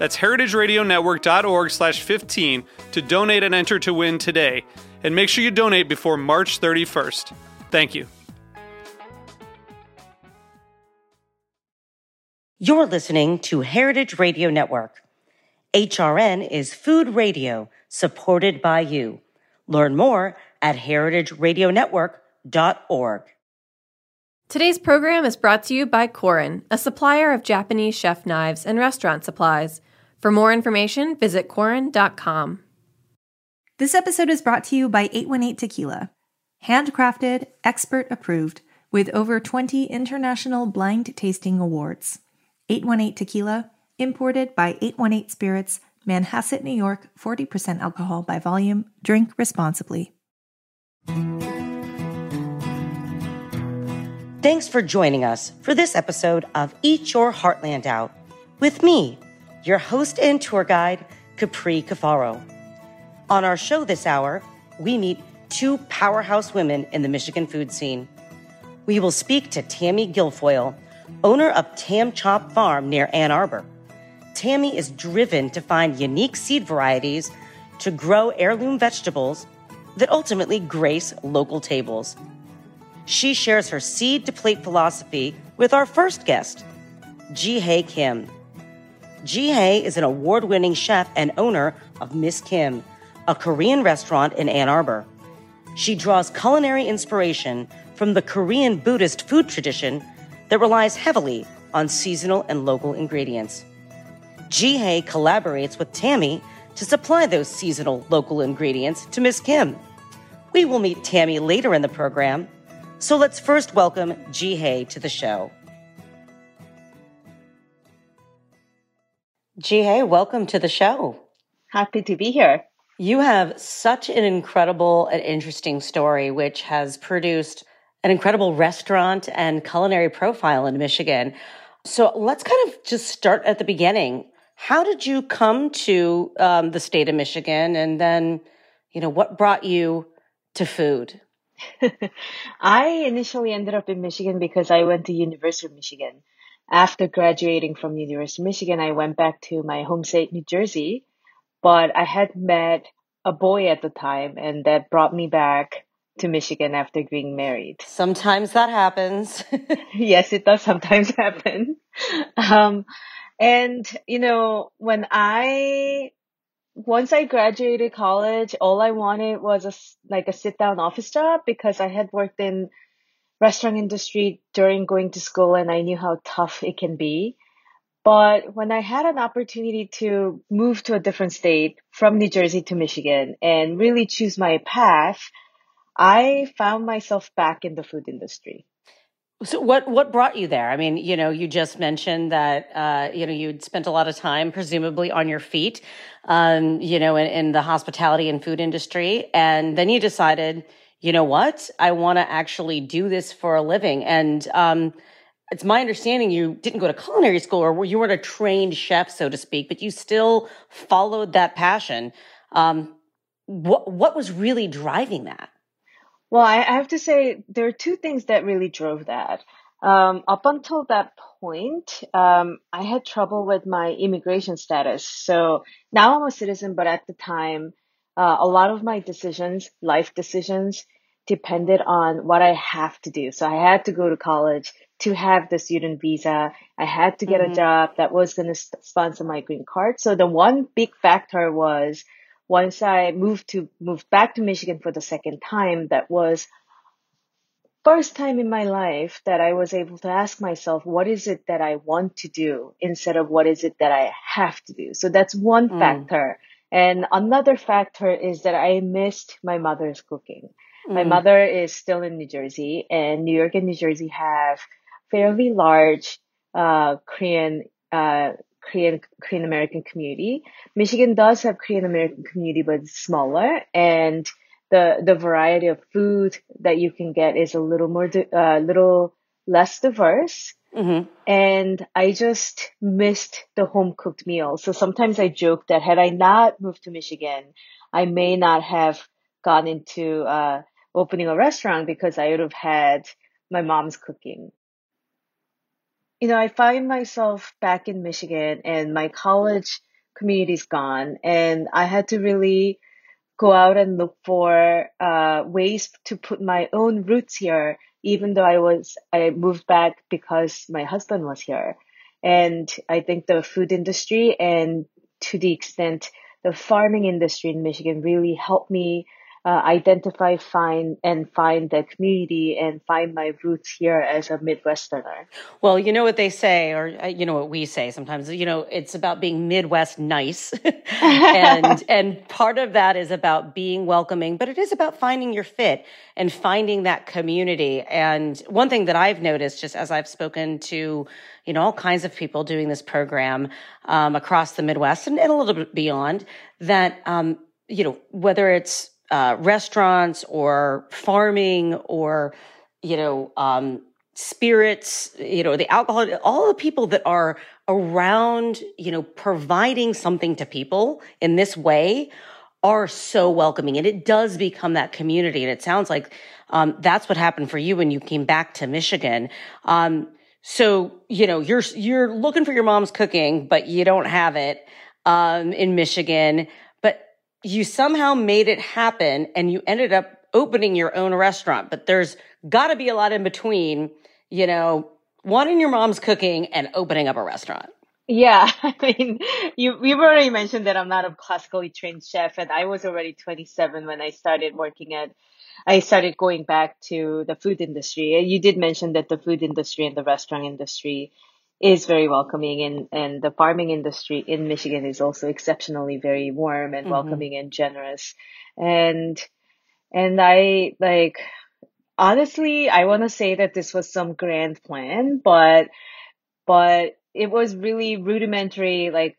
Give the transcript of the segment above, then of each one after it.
That's heritageradionetwork.org slash 15 to donate and enter to win today. And make sure you donate before March 31st. Thank you. You're listening to Heritage Radio Network. HRN is food radio supported by you. Learn more at heritageradionetwork.org. Today's program is brought to you by Korin, a supplier of Japanese chef knives and restaurant supplies. For more information, visit Korin.com. This episode is brought to you by 818 Tequila. Handcrafted, expert approved, with over 20 international blind tasting awards. 818 Tequila, imported by 818 Spirits, Manhasset, New York, 40% alcohol by volume. Drink responsibly. Thanks for joining us for this episode of Eat Your Heartland Out with me, your host and tour guide, Capri Cafaro. On our show this hour, we meet two powerhouse women in the Michigan food scene. We will speak to Tammie Gilfoyle, owner of TamChop Farm near Ann Arbor. Tammie is driven to find unique seed varieties to grow heirloom vegetables that ultimately grace local tables. She shares her seed to plate philosophy with our first guest, Ji Hye Kim. Ji Hye is an award winning chef and owner of Miss Kim, a Korean restaurant in Ann Arbor. She draws culinary inspiration from the Korean Buddhist food tradition that relies heavily on seasonal and local ingredients. Ji Hye collaborates with Tammie to supply those seasonal local ingredients to Miss Kim. We will meet Tammie later in the program, so let's first welcome Ji Hye to the show. Hye, welcome to the show. Happy to be here. You have such an incredible and interesting story, which has produced an incredible restaurant and culinary profile in Michigan. So let's kind of just start at the beginning. How did you come to um, the state of Michigan, and then, you know, what brought you to food? I initially ended up in Michigan because I went to University of Michigan. After graduating from University of Michigan, I went back to my home state, New Jersey, but I had met a boy at the time and that brought me back to Michigan after being married. Sometimes that happens. yes, it does sometimes happen. Um, and you know, when I once I graduated college, all I wanted was a like a sit down office job because I had worked in restaurant industry during going to school and I knew how tough it can be. But when I had an opportunity to move to a different state from New Jersey to Michigan and really choose my path, I found myself back in the food industry. So what what brought you there? I mean, you know, you just mentioned that uh, you know you'd spent a lot of time, presumably, on your feet, um, you know, in, in the hospitality and food industry, and then you decided, you know what, I want to actually do this for a living. And um, it's my understanding you didn't go to culinary school, or you weren't a trained chef, so to speak, but you still followed that passion. Um, what what was really driving that? Well, I have to say there are two things that really drove that. Um, up until that point, um, I had trouble with my immigration status. So now I'm a citizen, but at the time, uh, a lot of my decisions, life decisions, depended on what I have to do. So I had to go to college to have the student visa. I had to get mm-hmm. a job that was going to sponsor my green card. So the one big factor was once I moved to moved back to Michigan for the second time, that was first time in my life that I was able to ask myself, what is it that I want to do instead of what is it that I have to do? So that's one mm. factor. And another factor is that I missed my mother's cooking. Mm. My mother is still in New Jersey and New York and New Jersey have fairly large, uh, Korean, uh, Korean Korean American community. Michigan does have Korean American community, but it's smaller, and the the variety of food that you can get is a little more a uh, little less diverse. Mm-hmm. And I just missed the home cooked meal. So sometimes I joke that had I not moved to Michigan, I may not have gone into uh, opening a restaurant because I would have had my mom's cooking you know, I find myself back in Michigan and my college community's gone and I had to really go out and look for uh, ways to put my own roots here, even though I was, I moved back because my husband was here. And I think the food industry and to the extent the farming industry in Michigan really helped me uh, identify, find, and find the community and find my roots here as a Midwesterner. Well, you know what they say, or uh, you know what we say sometimes. You know, it's about being Midwest nice, and and part of that is about being welcoming, but it is about finding your fit and finding that community. And one thing that I've noticed, just as I've spoken to you know all kinds of people doing this program um, across the Midwest and, and, a little bit beyond, that um, you know whether it's uh, restaurants or farming or you know um, spirits you know the alcohol all the people that are around you know providing something to people in this way are so welcoming. And it does become that community. And it sounds like um, that's what happened for you when you came back to michigan. Um, so you know you're you're looking for your mom's cooking but you don't have it um, in michigan you somehow made it happen and you ended up opening your own restaurant, but there's got to be a lot in between, you know, wanting your mom's cooking and opening up a restaurant. Yeah, I mean, you we've already mentioned that I'm not a classically trained chef, and I was already 27 when I started working at. I started going back to the food industry. You did mention that the food industry and the restaurant industry is very welcoming and, and the farming industry in Michigan is also exceptionally very warm and mm-hmm. welcoming and generous. And, and I like, honestly, I want to say that this was some grand plan, but, but it was really rudimentary. Like,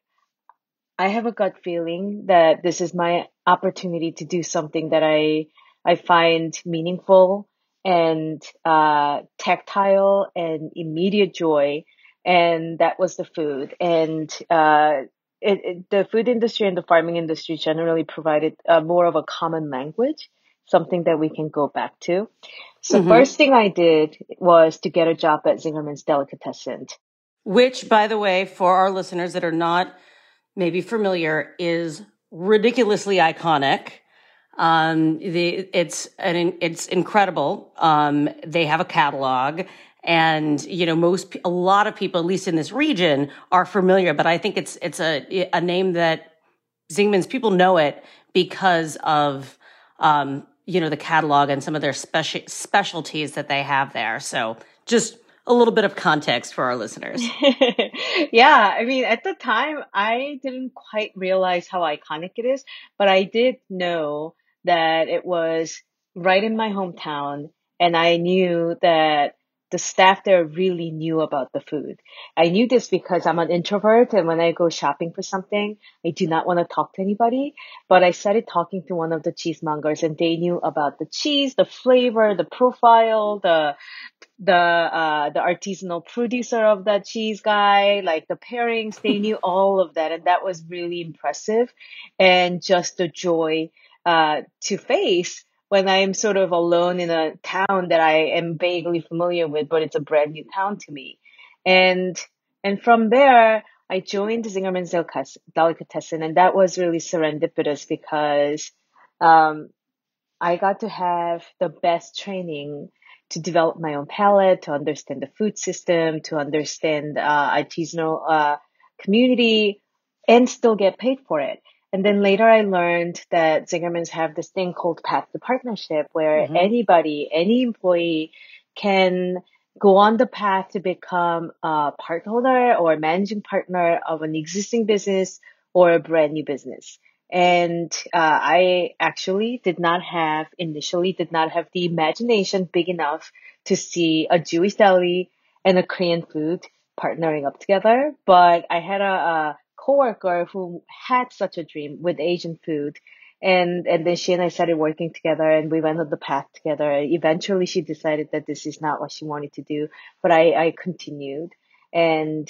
I have a gut feeling that this is my opportunity to do something that I, I find meaningful and, uh, tactile and immediate joy and that was the food. And uh, it, it, the food industry and the farming industry generally provided uh, more of a common language, something that we can go back to. So mm-hmm. first thing I did was to get a job at Zingerman's Delicatessen. Which, by the way, for our listeners that are not maybe familiar, is ridiculously iconic. Um, the, it's an, it's incredible. Um, they have a catalog and you know most a lot of people at least in this region are familiar but i think it's it's a a name that Zingerman's people know it because of um you know the catalog and some of their special specialties that they have there. So just a little bit of context for our listeners. Yeah i mean at the time i didn't quite realize how iconic it is but i did know that it was right in my hometown and i knew that the staff there really knew about the food. I knew this because I'm an introvert and when I go shopping for something, I do not want to talk to anybody. But I started talking to one of the cheesemongers and they knew about the cheese, the flavor, the profile, the the uh the artisanal producer of that cheese guy, like the pairings, they knew all of that and that was really impressive and just the joy uh to face when I'm sort of alone in a town that I am vaguely familiar with, but it's a brand new town to me. And, and from there, I joined Zingerman's Delicatessen and that was really serendipitous because, um, I got to have the best training to develop my own palate, to understand the food system, to understand, uh, artisanal, uh, community and still get paid for it. And then later I learned that Zingerman's have this thing called Path to Partnership where mm-hmm. anybody, any employee can go on the path to become a part or managing partner of an existing business or a brand new business. And uh, I actually did not have, initially, did not have the imagination big enough to see a Jewish deli and a Korean food partnering up together. But I had a, a coworker who had such a dream with Asian food. And, and then she and I started working together and we went on the path together. Eventually she decided that this is not what she wanted to do, but I, I continued and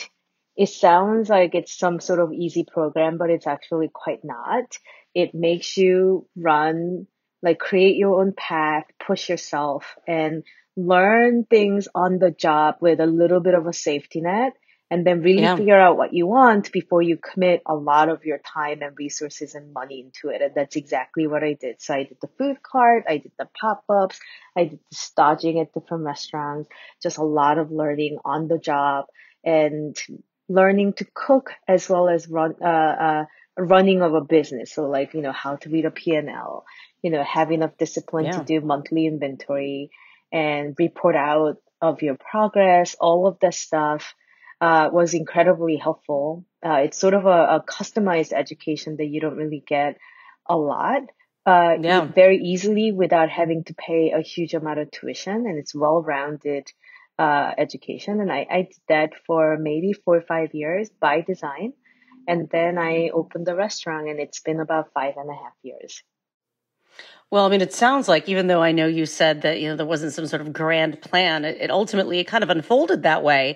it sounds like it's some sort of easy program, but it's actually quite not. It makes you run, like create your own path, push yourself and learn things on the job with a little bit of a safety net and then really yeah. figure out what you want before you commit a lot of your time and resources and money into it. And that's exactly what I did. So I did the food cart, I did the pop-ups, I did the staging at different restaurants, just a lot of learning on the job and learning to cook as well as run, uh, uh, running of a business. So like, you know, how to read a P&L, you know, have enough discipline yeah. to do monthly inventory and report out of your progress, all of that stuff uh, was incredibly helpful. Uh, it's sort of a, a, customized education that you don't really get a lot. Uh, yeah. very easily without having to pay a huge amount of tuition and it's well-rounded, uh, education. And I, I did that for maybe four or five years by design. And then I opened the restaurant and it's been about five and a half years. Well, I mean, it sounds like even though I know you said that you know there wasn't some sort of grand plan, it, it ultimately it kind of unfolded that way.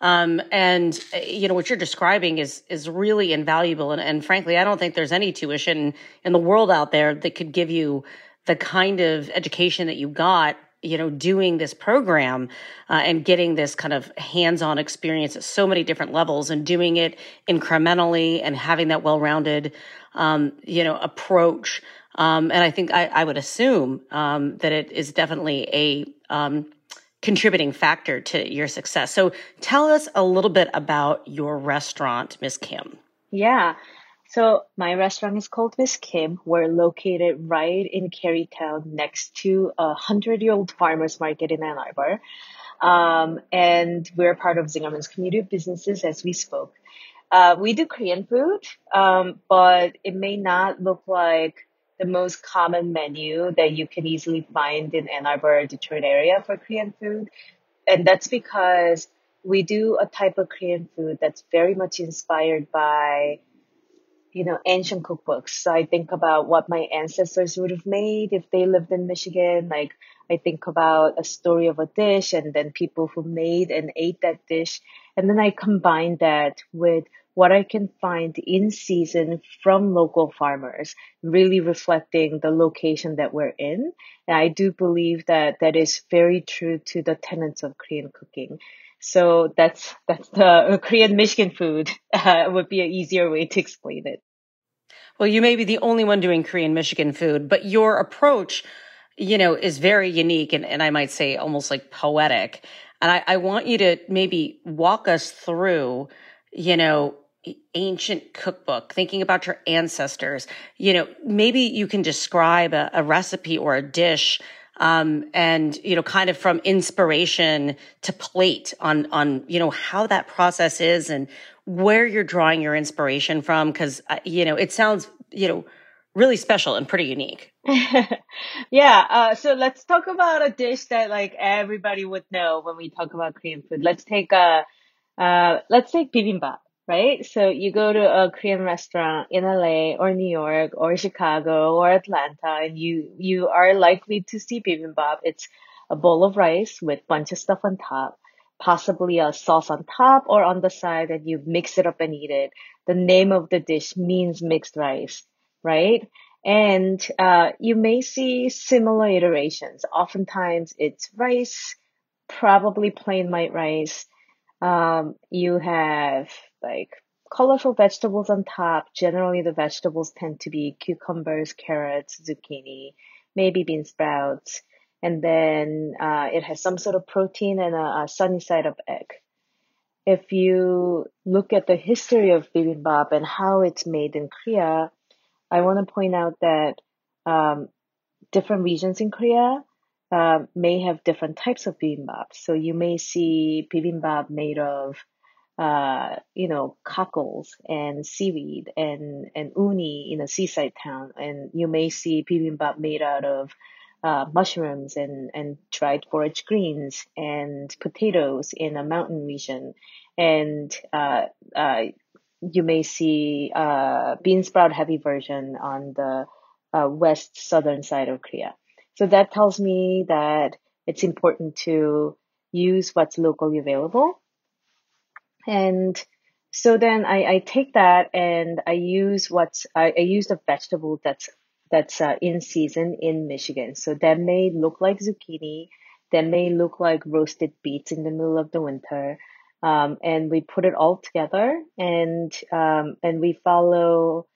Um, and uh, you know what you're describing is is really invaluable. And, and frankly, I don't think there's any tuition in the world out there that could give you the kind of education that you got you know doing this program uh, and getting this kind of hands-on experience at so many different levels and doing it incrementally and having that well-rounded um, you know approach um, and i think i, I would assume um, that it is definitely a um, contributing factor to your success. So tell us a little bit about your restaurant, Miss Kim. Yeah. So my restaurant is called Miss Kim. We're located right in Kerrytown next to a hundred year old farmers market in Ann Arbor. Um, and we're part of Zingerman's community of businesses as we spoke. Uh, we do Korean food, um, but it may not look like the most common menu that you can easily find in Ann Arbor, Detroit area for Korean food. And that's because we do a type of Korean food that's very much inspired by, you know, ancient cookbooks. So I think about what my ancestors would have made if they lived in Michigan. Like I think about a story of a dish and then people who made and ate that dish. And then I combine that with what I can find in season from local farmers, really reflecting the location that we're in. And I do believe that that is very true to the tenets of Korean cooking. So that's, that's the Korean Michigan food uh, would be an easier way to explain it. Well, you may be the only one doing Korean Michigan food, but your approach, you know, is very unique and, and I might say almost like poetic. And I, I want you to maybe walk us through, you know, ancient cookbook, thinking about your ancestors, you know, maybe you can describe a, a recipe or a dish um, and you know, kind of from inspiration to plate on on you know how that process is and where you're drawing your inspiration from, because uh, you know it sounds you know really special and pretty unique. yeah. Uh, so let's talk about a dish that like everybody would know when we talk about Korean food. Let's take a uh, let's take bibimbap right? So you go to a Korean restaurant in LA or New York or Chicago or Atlanta and you, you are likely to see bibimbap. It's a bowl of rice with bunch of stuff on top, possibly a sauce on top or on the side and you mix it up and eat it. The name of the dish means mixed rice, right? And, uh, you may see similar iterations. Oftentimes it's rice, probably plain white rice. Um, you have like colorful vegetables on top. Generally, the vegetables tend to be cucumbers, carrots, zucchini, maybe bean sprouts. And then uh, it has some sort of protein and a, a sunny side up egg. If you look at the history of bibimbap and how it's made in Korea, I want to point out that um, different regions in Korea uh, may have different types of bibimbap. So you may see bibimbap made of uh, you know, cockles and seaweed and, and uni in a seaside town. And you may see bibimbap made out of uh, mushrooms and, and dried forage greens and potatoes in a mountain region. And uh, uh, you may see uh, bean sprout heavy version on the uh, west southern side of Korea. So that tells me that it's important to use what's locally available and so then I, I take that and I use what's, I, I use the vegetable that's, that's uh, in season in Michigan. So that may look like zucchini. That may look like roasted beets in the middle of the winter. Um, and we put it all together and, um, and we follow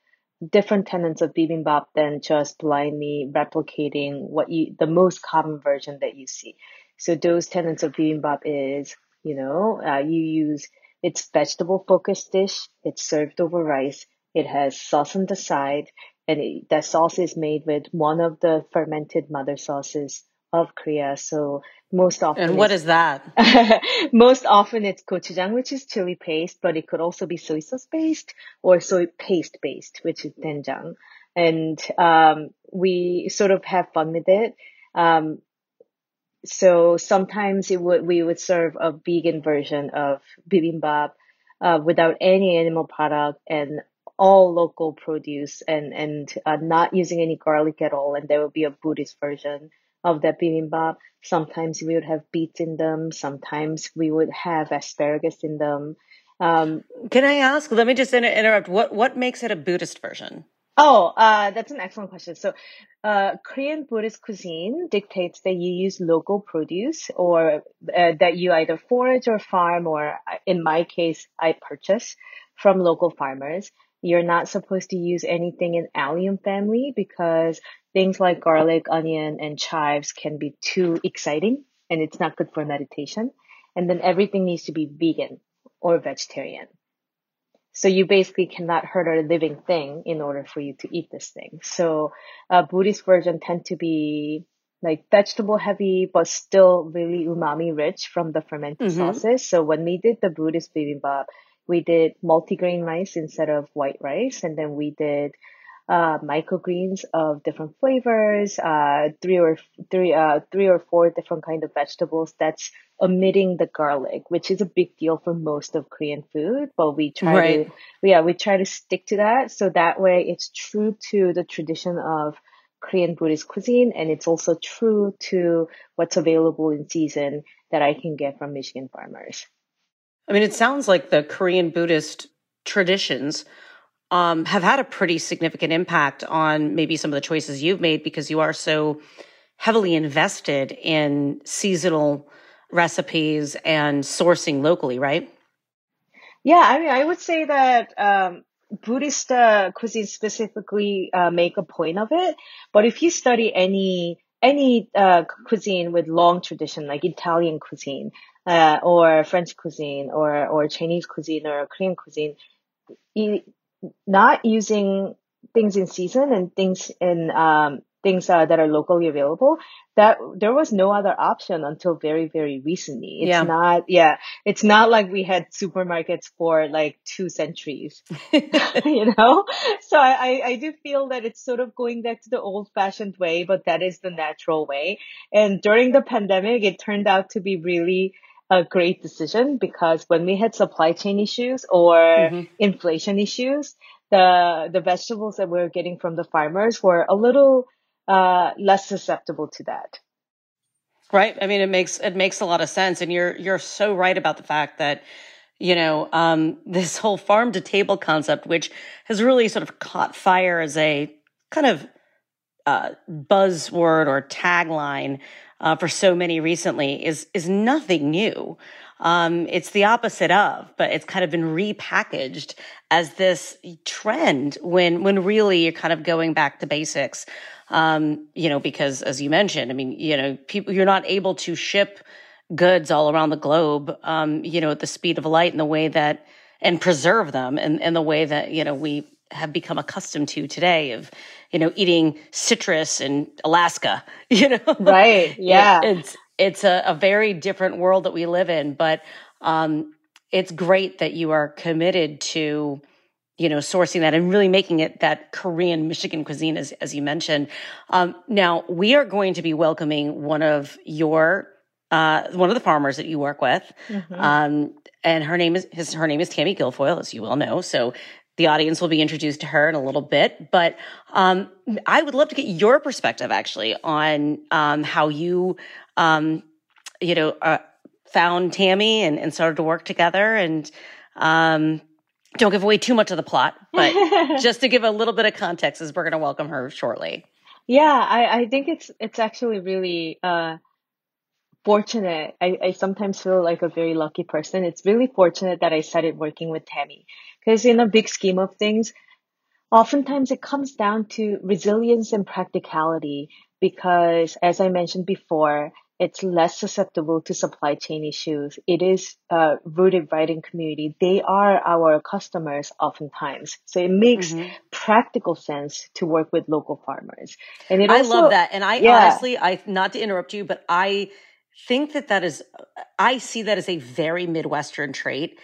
different tenets of bibimbap than just blindly replicating what you, the most common version that you see. So those tenets of bibimbap is, you know, uh, you use it's vegetable focused dish. It's served over rice. It has sauce on the side, and it, that sauce is made with one of the fermented mother sauces of Korea. So most often, and what is that? most often it's gochujang, which is chili paste, but it could also be soy sauce based or soy paste based, which is doenjang. And um, we sort of have fun with it. Um, so sometimes it would we would serve a vegan version of bibimbap uh, without any animal product and all local produce and and uh, not using any garlic at all. And there would be a buddhist version of that bibimbap. Sometimes we would have beets in them. Sometimes we would have asparagus in them. Um, can i ask let me just inter- interrupt. What what makes it a buddhist version Oh, uh, that's an excellent question. So, uh, Korean Buddhist cuisine dictates that you use local produce or uh, that you either forage or farm, or uh, in my case, I purchase from local farmers. You're not supposed to use anything in allium family because things like garlic, onion, and chives can be too exciting and it's not good for meditation. And then everything needs to be vegan or vegetarian. So you basically cannot hurt a living thing in order for you to eat this thing. So uh, Buddhist version tend to be like vegetable heavy, but still really umami rich from the fermented mm-hmm. sauces. So when we did the Buddhist bibimbap, we did multigrain rice instead of white rice, and then we did uh, microgreens of different flavors, uh, three or three, uh, three or four different kind of vegetables. That's omitting the garlic, which is a big deal for most of Korean food. But we try right. to, yeah, we try to stick to that. So that way it's true to the tradition of Korean Buddhist cuisine. And it's also true to what's available in season that I can get from Michigan farmers. I mean, it sounds like the Korean Buddhist traditions um, have had a pretty significant impact on maybe some of the choices you've made because you are so heavily invested in seasonal recipes and sourcing locally, right? Yeah, I mean, I would say that um, Buddhist uh, cuisine specifically uh, make a point of it. But if you study any any uh, cuisine with long tradition, like Italian cuisine, uh, or French cuisine, or or Chinese cuisine, or Korean cuisine, not using things in season and things in um, things uh, that are locally available that there was no other option until very very recently. It's yeah. not yeah it's not like we had supermarkets for like two centuries you know? So I, I do feel that it's sort of going back to the old fashioned way but that is the natural way. And during the pandemic it turned out to be really a great decision because when we had supply chain issues or mm-hmm. inflation issues, the the vegetables that we are getting from the farmers were a little uh, less susceptible to that. Right. I mean, it makes it makes a lot of sense, and you're you're so right about the fact that you know um, this whole farm to table concept, which has really sort of caught fire as a kind of uh, buzzword or tagline uh, for so many recently is is nothing new. Um, it's the opposite of, but it's kind of been repackaged as this trend when when really you're kind of going back to basics. Um, you know, because as you mentioned, I mean, you know, people you're not able to ship goods all around the globe, um, you know, at the speed of light in the way that and preserve them in, in the way that, you know, we have become accustomed to today of, you know, eating citrus in Alaska, you know? Right. Yeah. It, it's, it's a, a, very different world that we live in, but, um, it's great that you are committed to, you know, sourcing that and really making it that Korean Michigan cuisine, as, as you mentioned. Um, now we are going to be welcoming one of your, uh, one of the farmers that you work with. Mm-hmm. Um, and her name is his, her name is Tammie Gilfoyle, as you well know. So the audience will be introduced to her in a little bit, but um, I would love to get your perspective actually on um, how you, um, you know, uh, found Tammie and, and, started to work together. And um, don't give away too much of the plot, but just to give a little bit of context, as we're going to welcome her shortly. Yeah, I, I think it's it's actually really uh, fortunate. I, I sometimes feel like a very lucky person. It's really fortunate that I started working with Tammie because in a big scheme of things, oftentimes it comes down to resilience and practicality because as I mentioned before, it's less susceptible to supply chain issues. It is uh, rooted right in community. They are our customers oftentimes. So it makes mm-hmm. practical sense to work with local farmers. And it also, I love that. And I yeah. honestly, I, not to interrupt you, but I, think that that is, I see that as a very Midwestern trait.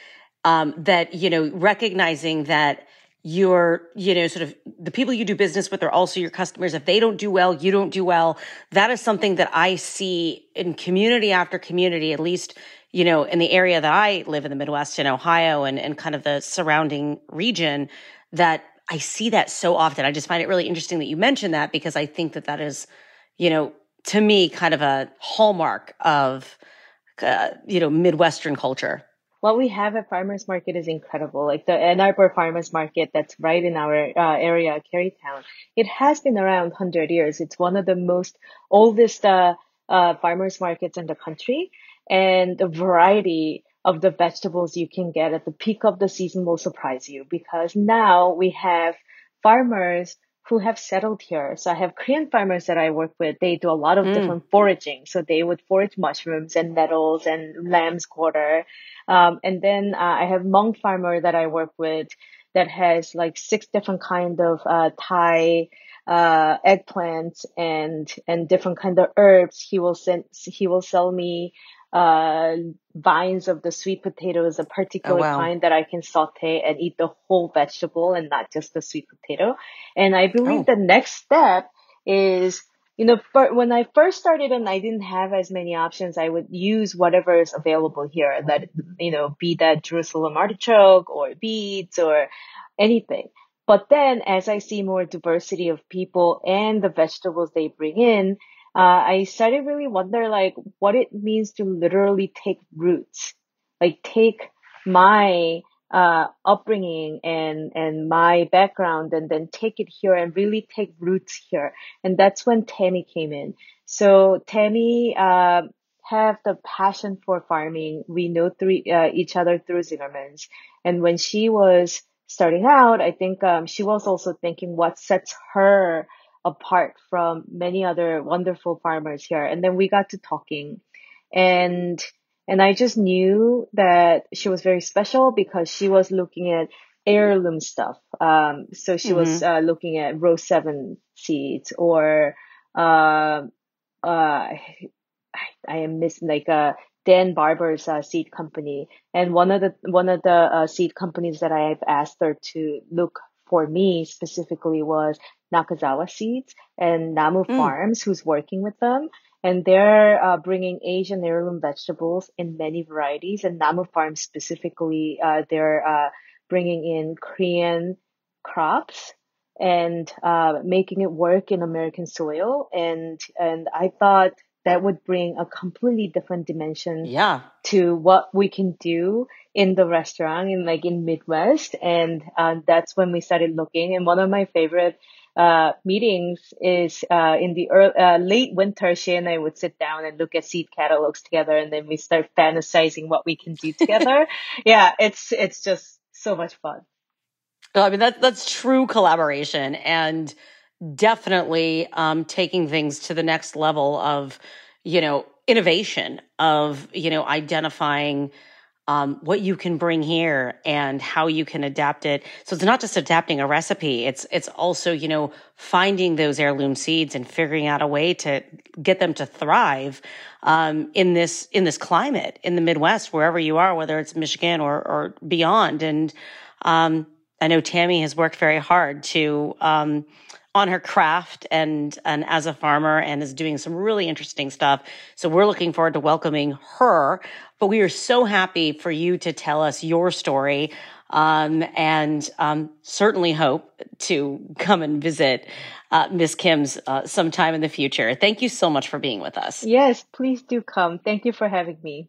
Um, that, you know, recognizing that you're, you know, sort of the people you do business with are also your customers. If they don't do well, you don't do well. That is something that I see in community after community, at least, you know, in the area that I live in the Midwest in Ohio and, and kind of the surrounding region that I see that so often. I just find it really interesting that you mentioned that because I think that that is, you know, to me kind of a hallmark of uh, you know midwestern culture what we have at farmers market is incredible. Like the ann arbor farmers market that's right in our uh, area Kerrytown it has been around 100 years. It's one of the most oldest uh, uh, farmers markets in the country and the variety of the vegetables you can get at the peak of the season will surprise you because now we have farmers who have settled here. So I have Korean farmers that I work with. They do a lot of mm. different foraging. So they would forage mushrooms and nettles and lamb's quarter. Um, and then uh, I have Hmong farmer that I work with that has like six different kind of uh, Thai uh, eggplants and and different kind of herbs. He will send he will sell me uh, vines of the sweet potatoes, a particular oh, wow. kind that I can saute and eat the whole vegetable and not just the sweet potato. And I believe oh. the next step is, you know, for, when I first started and I didn't have as many options, I would use whatever is available here. That you know, be that Jerusalem artichoke or beets or anything. But then as I see more diversity of people and the vegetables they bring in, uh, I started really wonder like what it means to literally take roots, like take my uh, upbringing and and my background and then take it here and really take roots here. And that's when Tammie came in. So Tammie uh, have the passion for farming. We know through uh, each other through Zingerman's, And when she was starting out, I think um, she was also thinking what sets her apart from many other wonderful farmers here. And then we got to talking and, and I just knew that she was very special because she was looking at heirloom stuff. Um, so she mm-hmm. was uh, looking at row seven seeds or, uh, uh, I, I am missing like, uh, Dan Barber's uh, seed company. And one of the, one of the uh, seed companies that I have asked her to look for me specifically was Kitazawa Seeds and Namu mm. Farms, who's working with them. And they're uh, bringing Asian heirloom vegetables in many varieties. And Namu Farms specifically, uh, they're uh, bringing in Korean crops and uh, making it work in American soil. And and I thought that would bring a completely different dimension yeah. to what we can do in the restaurant in like in Midwest. And uh, that's when we started looking. And one of my favorite uh, meetings is uh, in the early, uh, late winter. She and I would sit down and look at seed catalogs together, and then we start fantasizing what we can do together. yeah, it's it's just so much fun. I mean that that's true collaboration and definitely um, taking things to the next level of you know innovation of you know identifying um, what you can bring here and how you can adapt it. So it's not just adapting a recipe. It's, it's also, you know, finding those heirloom seeds and figuring out a way to get them to thrive, um, in this, in this climate in the Midwest, wherever you are, whether it's Michigan or, or beyond. And, um, I know Tammie has worked very hard to, um, on her craft and and as a farmer and is doing some really interesting stuff. So we're looking forward to welcoming her. But we are so happy for you to tell us your story. Um, and um, certainly hope to come and visit uh, Miss Kim's uh, sometime in the future. Thank you so much for being with us. Yes, please do come. Thank you for having me.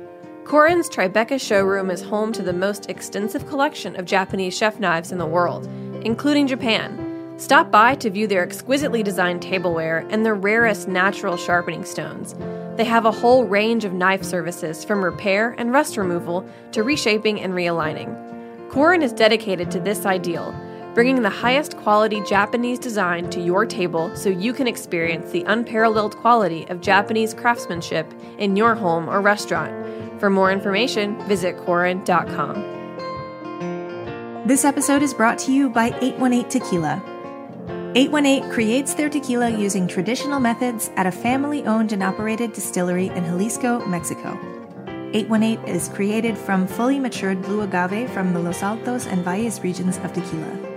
Korin's Tribeca showroom is home to the most extensive collection of Japanese chef knives in the world, including Japan. Stop by to view their exquisitely designed tableware and the rarest natural sharpening stones. They have a whole range of knife services from repair and rust removal to reshaping and realigning. Korin is dedicated to this ideal, bringing the highest quality Japanese design to your table so you can experience the unparalleled quality of Japanese craftsmanship in your home or restaurant. For more information, visit Korin.com. This episode is brought to you by 818 Tequila. 818 creates their tequila using traditional methods at a family owned and operated distillery in Jalisco, Mexico. 818 is created from fully matured blue agave from the Los Altos and Valles regions of tequila.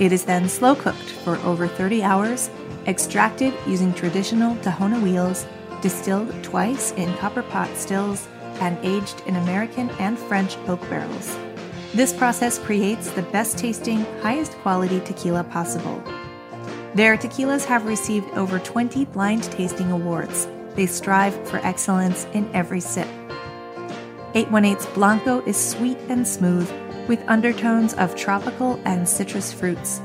It is then slow cooked for over 30 hours, extracted using traditional Tahona wheels, distilled twice in copper pot stills, and aged in American and French oak barrels. This process creates the best tasting, highest quality tequila possible. Their tequilas have received over 20 blind tasting awards. They strive for excellence in every sip. 818's Blanco is sweet and smooth, with undertones of tropical and citrus fruits.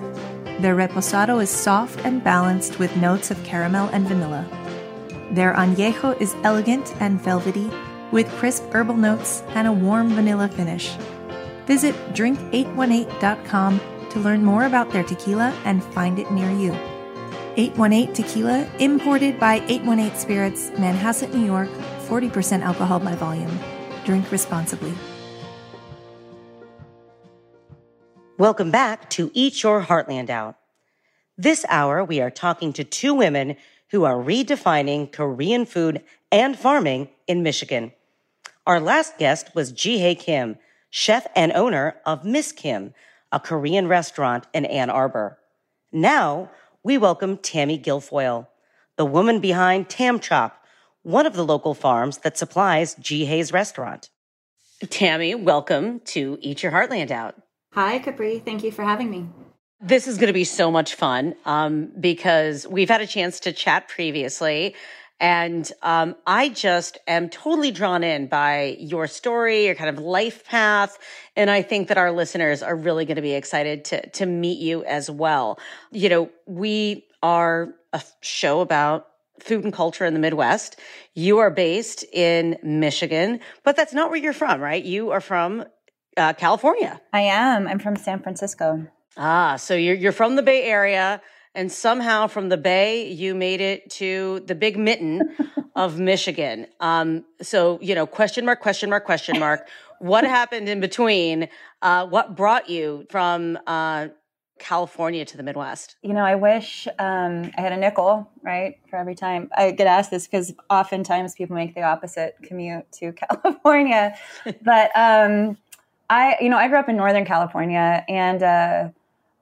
Their Reposado is soft and balanced with notes of caramel and vanilla. Their Añejo is elegant and velvety, with crisp herbal notes and a warm vanilla finish. Visit drink818.com to learn more about their tequila and find it near you. 818 Tequila, imported by 818 Spirits, Manhasset, New York, 40% alcohol by volume. Drink responsibly. Welcome back to Eat Your Heartland Out. This hour, we are talking to two women who are redefining Korean food and farming in Michigan. Our last guest was Ji Hye Kim, chef and owner of Miss Kim, a Korean restaurant in Ann Arbor. Now, we welcome Tammie Gilfoyle, the woman behind TamChop, one of the local farms that supplies Ji Hye's restaurant. Tammie, welcome to Eat Your Heartland Out. Hi, Capri. Thank you for having me. This is going to be so much fun um, because we've had a chance to chat previously and um, I just am totally drawn in by your story, your kind of life path. And I think that our listeners are really going to be excited to, to meet you as well. You know, we are a show about food and culture in the Midwest. You are based in Michigan, but that's not where you're from, right? You are from uh, California. I am. I'm from San Francisco. Ah, so you're you're from the Bay Area and somehow from the Bay, you made it to the big mitten of Michigan. Um, so, you know, question mark, question mark, question mark. what happened in between? Uh, what brought you from uh, California to the Midwest? You know, I wish um, I had a nickel, right, for every time. I get asked this because oftentimes people make the opposite commute to California. but um, I, you know, I grew up in Northern California and, uh,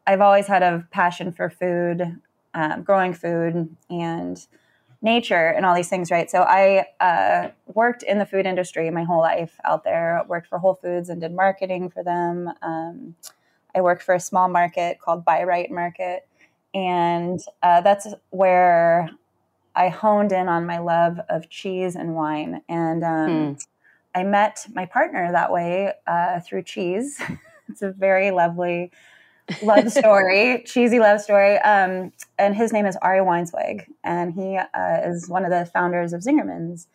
I've always had a passion for food, um, growing food, and nature, and all these things, right? So I uh, worked in the food industry my whole life out there. Worked for Whole Foods and did marketing for them. Um, I worked for a small market called Bi-Rite Market, and uh, that's where I honed in on my love of cheese and wine. And um, mm. I met my partner that way uh, through cheese. it's a very lovely love story, cheesy love story. Um, and his name is Ari Weinzweig, and he uh, is one of the founders of Zingerman's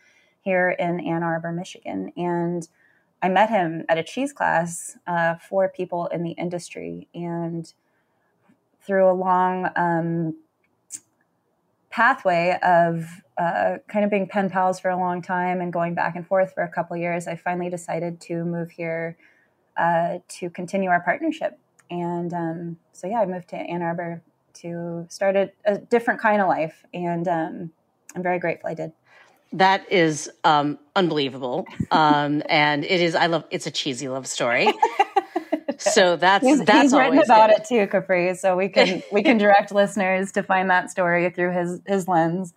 here in Ann Arbor, Michigan. And I met him at a cheese class uh, for people in the industry, and through a long um, pathway of uh, kind of being pen pals for a long time and going back and forth for a couple years, I finally decided to move here uh, to continue our partnership. And um, so, yeah, I moved to Ann Arbor to start a, a different kind of life, and um, I'm very grateful I did. That is um, unbelievable, um, and it is. I love. It's a cheesy love story. so that's he's, that's he's written about good. it too, Capri. So we can we can direct listeners to find that story through his his lens.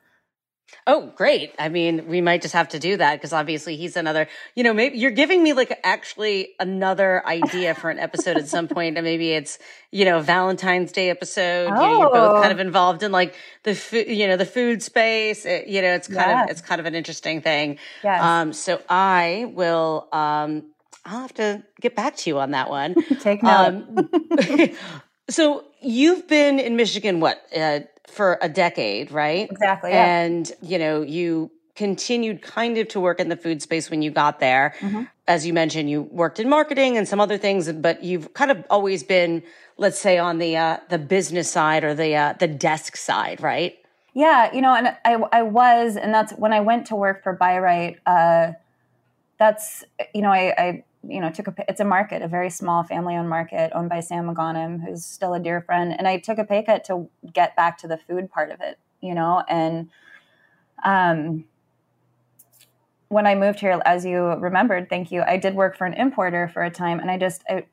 Oh, great. I mean, we might just have to do that because obviously he's another, you know, maybe you're giving me like actually another idea for an episode at some point. And maybe it's, you know, Valentine's Day episode. Oh. You know, you're both kind of oh. involved in like the food, you know, the food space. It, you know, it's kind yeah. of, it's kind of an interesting thing. Yes. Um, so I will, um, I'll have to get back to you on that one. Take note. Um, so you've been in Michigan, what, uh, for a decade, right? Exactly. Yeah. And, you know, you continued kind of to work in the food space when you got there. Mm-hmm. As you mentioned, you worked in marketing and some other things, but you've kind of always been, let's say, on the uh, the business side or the uh, the desk side, right? Yeah, you know, and I I was, and that's when I went to work for Bi-Rite. Uh, that's you know, I, I you know took a it's a market a very small family owned market owned by sam Mogannam who's still a dear friend and i took a pay cut to get back to the food part of it you know? And um when i moved here as you remembered thank you i did work for an importer for a time and i just i,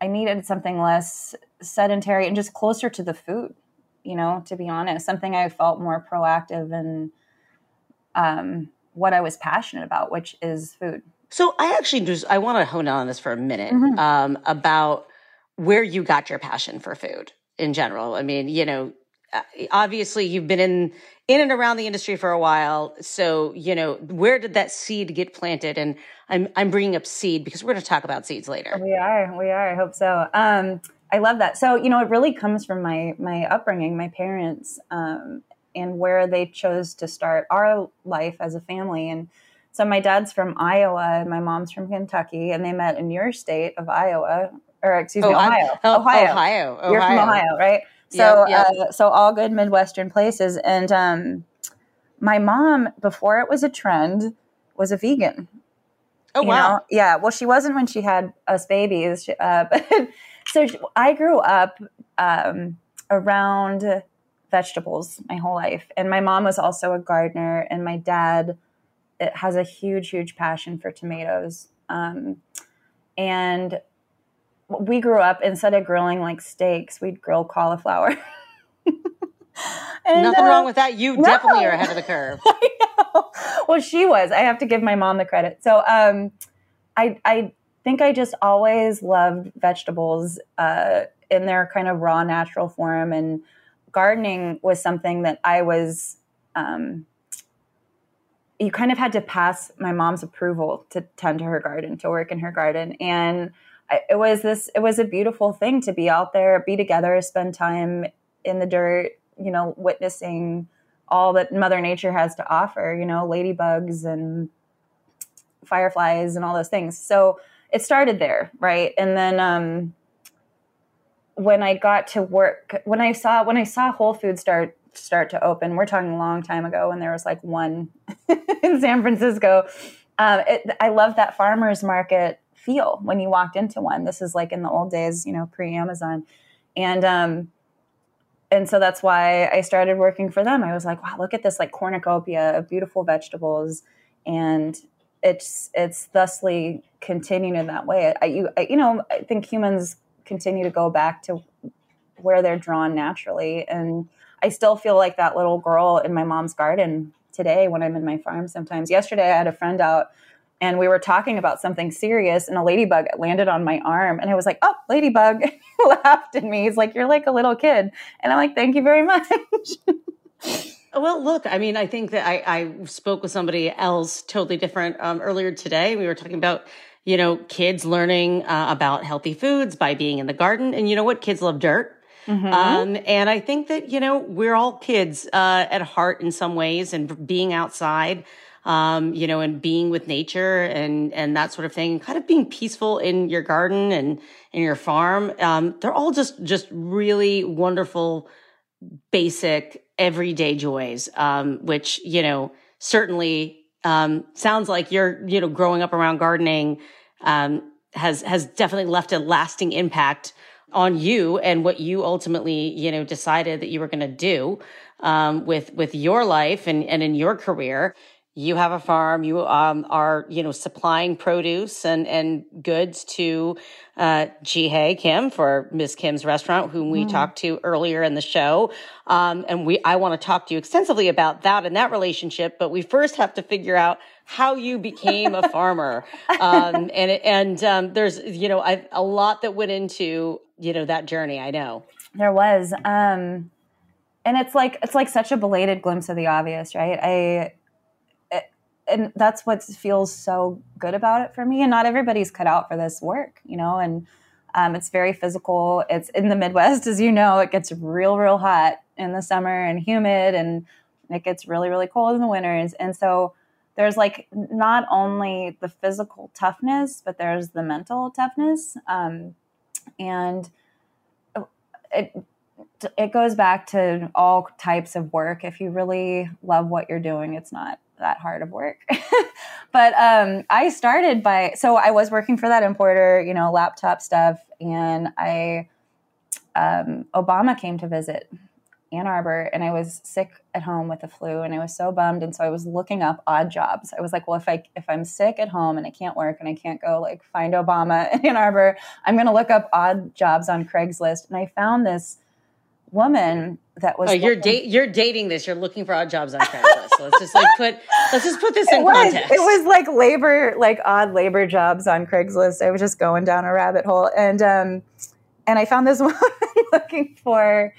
I needed something less sedentary and just closer to the food you know to be honest something i felt more proactive and um, what i was passionate about which is food so I actually just I want to hone in on this for a minute mm-hmm. um, about where you got your passion for food in general. I mean, you know, uh, obviously you've been in in and around the industry for a while, so you know where did that seed get planted? And I'm I'm bringing up seed because we're going to talk about seeds later. We are, we are. I hope so. Um, I love that. So you know, it really comes from my my upbringing, my parents, um, and where they chose to start our life as a family and so my dad's from Iowa and my mom's from Kentucky, and they met in your state of Iowa, or excuse oh, me, Ohio. Oh, Ohio. Ohio. You're from Ohio, right? So, yep, yep. Uh, so all good Midwestern places. And um, my mom, before it was a trend, was a vegan. Oh wow! Know? Yeah. Well, she wasn't when she had us babies, uh, but so I grew up um, around vegetables my whole life, and my mom was also a gardener, and my dad it has a huge, huge passion for tomatoes. Um, and we grew up instead of grilling like steaks, we'd grill cauliflower. and, Nothing uh, wrong with that. You no. definitely are ahead of the curve. well, she was. I have to give my mom the credit. So um, I, I think I just always loved vegetables uh, in their kind of raw, natural form. And gardening was something that I was um, you kind of had to pass my mom's approval to tend to her garden, to work in her garden. And it was this, it was a beautiful thing to be out there, be together, spend time in the dirt, you know, witnessing all that Mother Nature has to offer, you know, ladybugs and fireflies and all those things. So it started there, right? And then, um, when I got to work, when I saw when I saw Whole Foods start start to open. We're talking a long time ago when there was like one in San Francisco. Um, it, I love that farmers market feel when you walked into one. This is like in the old days, you know, pre Amazon, and um, and so that's why I started working for them. I was like, wow, look at this like cornucopia of beautiful vegetables, and it's it's thusly continuing in that way. I, you I, you know I think humans continue to go back to where they're drawn naturally and I still feel like that little girl in my mom's garden today when I'm in my farm sometimes. Yesterday, I had a friend out and we were talking about something serious and a ladybug landed on my arm and I was like, "Oh, ladybug." he laughed at me. He's like, "You're like a little kid." And I'm like, "Thank you very much." Well, look, I mean, I think that I, I spoke with somebody else totally different um, earlier today. We were talking about, you know, kids learning uh, about healthy foods by being in the garden. And you know what? Kids love dirt. Mm-hmm. Um, and I think that, you know, we're all kids uh, at heart in some ways and being outside um, you know, and being with nature and, and that sort of thing, kind of being peaceful in your garden and in your farm. Um, they're all just, just really wonderful, basic, everyday joys, um, which, you know, certainly, um, sounds like you're, you know, growing up around gardening, um, has, has definitely left a lasting impact on you and what you ultimately, you know, decided that you were going to do, um, with, with your life and, and in your career. You have a farm you um, are you know supplying produce and and goods to uh Ji Kim for Miss Kim's restaurant whom we mm. talked to earlier in the show. Um, and we I want to talk to you extensively about that and that relationship but we first have to figure out how you became a farmer. Um, and and um, there's you know I, a lot that went into you know that journey I know there was um and it's like it's like such a belated glimpse of the obvious right I and that's what feels so good about it for me. And not everybody's cut out for this work, you know, and um, it's very physical. It's in the Midwest, as you know, it gets real, real hot in the summer and humid, and it gets really, really cold in the winters. And so there's like not only the physical toughness, but there's the mental toughness. Um, and it, it goes back to all types of work. If you really love what you're doing, it's not that hard of work. but um, I started by, so I was working for that importer, you know, laptop stuff, and I, um, Obama came to visit Ann Arbor, and I was sick at home with the flu, and I was so bummed, and so I was looking up odd jobs. I was like, well, if I if I'm sick at home and I can't work and I can't go like find Obama in Ann Arbor, I'm going to look up odd jobs on Craigslist, and I found this woman that was. Oh, you're da- you're dating this. You're looking for odd jobs on Craigslist. so let's just like put let's just put this in it was, context. It was like labor, like odd labor jobs on Craigslist. I was just going down a rabbit hole, and um, and I found this woman looking for.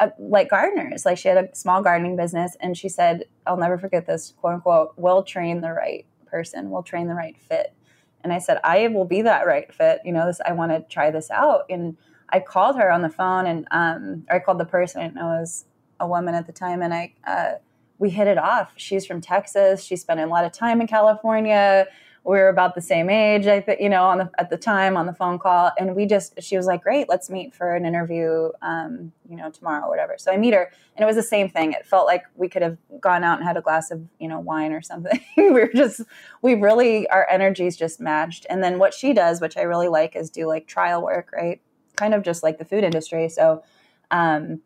Uh, like gardeners, like she had a small gardening business, and she said, "I'll never forget this." "quote unquote." We'll train the right person. We'll train the right fit. And I said, "I will be that right fit." You know, this. I want to try this out, and I called her on the phone and um, I called the person. I know it was a woman at the time, and I uh, we hit it off. She's from Texas. She spent a lot of time in California. We were about the same age, I think, you know, on the, at the time on the phone call, and we just she was like, "Great, let's meet for an interview, um, you know, tomorrow or whatever." So I meet her, and it was the same thing. It felt like we could have gone out and had a glass of you know wine or something. we were just we really our energies just matched. And then what she does, which I really like, is do like trial work, right? kind of just like the food industry. So um,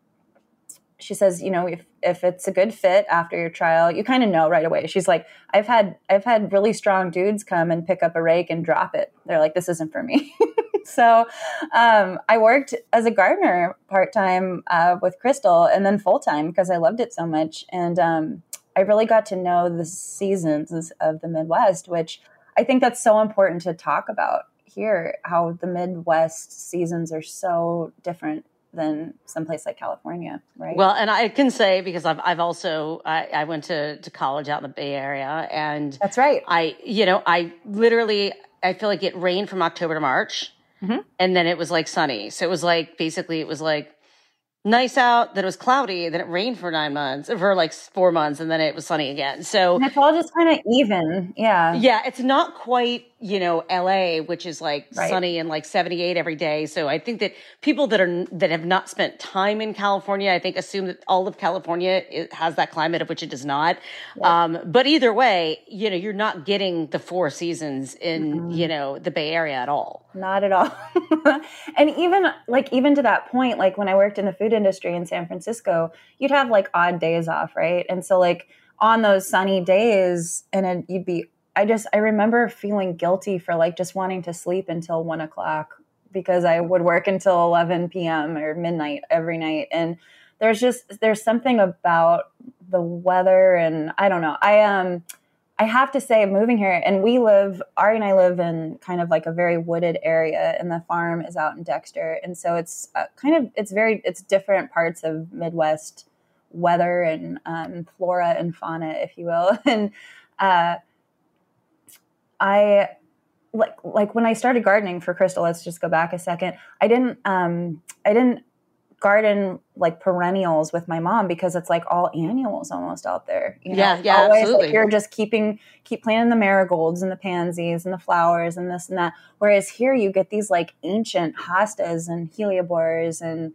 she says, you know, if if it's a good fit after your trial, you kind of know right away. She's like, I've had I've had really strong dudes come and pick up a rake and drop it. They're like, this isn't for me. so um, I worked as a gardener part time uh, with Crystal, and then full time because I loved it so much. And um, I really got to know the seasons of the Midwest, which I think that's so important to talk about here how the Midwest seasons are so different than someplace like California, right? Well, and I can say because I've I've also I, I went to to college out in the Bay Area, and that's right. I you know I literally I feel like it rained from October to March, mm-hmm. and then it was like sunny. So it was like basically it was like nice out, then it was cloudy, then it rained for nine months, for like four months, and then it was sunny again. So and it's all just kind of even. Yeah. Yeah. It's not quite you know, LA, which is like right. sunny and like 78 every day. So I think that people that are, that have not spent time in California, I think assume that all of California has that climate of which it does not. Yeah. Um, but either way, you know, you're not getting the four seasons in, mm-hmm. you know, the Bay Area at all. Not at all. and even like, even to that point, like when I worked in the food industry in San Francisco, you'd have like odd days off, right? And so like, on those sunny days and you'd be I just I remember feeling guilty for like just wanting to sleep until one o'clock because I would work until 11 p.m. or midnight every night. And there's just there's something about the weather and I don't know. I um I have to say, moving here, and we live, Ari and I live in kind of like a very wooded area, and the farm is out in Dexter, and so it's uh, kind of it's very it's different parts of Midwest weather and um, flora and fauna, if you will, and uh, I like like when I started gardening for Crystal. Let's just go back a second. I didn't um, I didn't garden like perennials with my mom because it's like all annuals almost out there. You know? Yeah, yeah, Always, absolutely. Like, you're just keeping keep planting the marigolds and the pansies and the flowers and this and that. Whereas here you get these like ancient hostas and hellebores and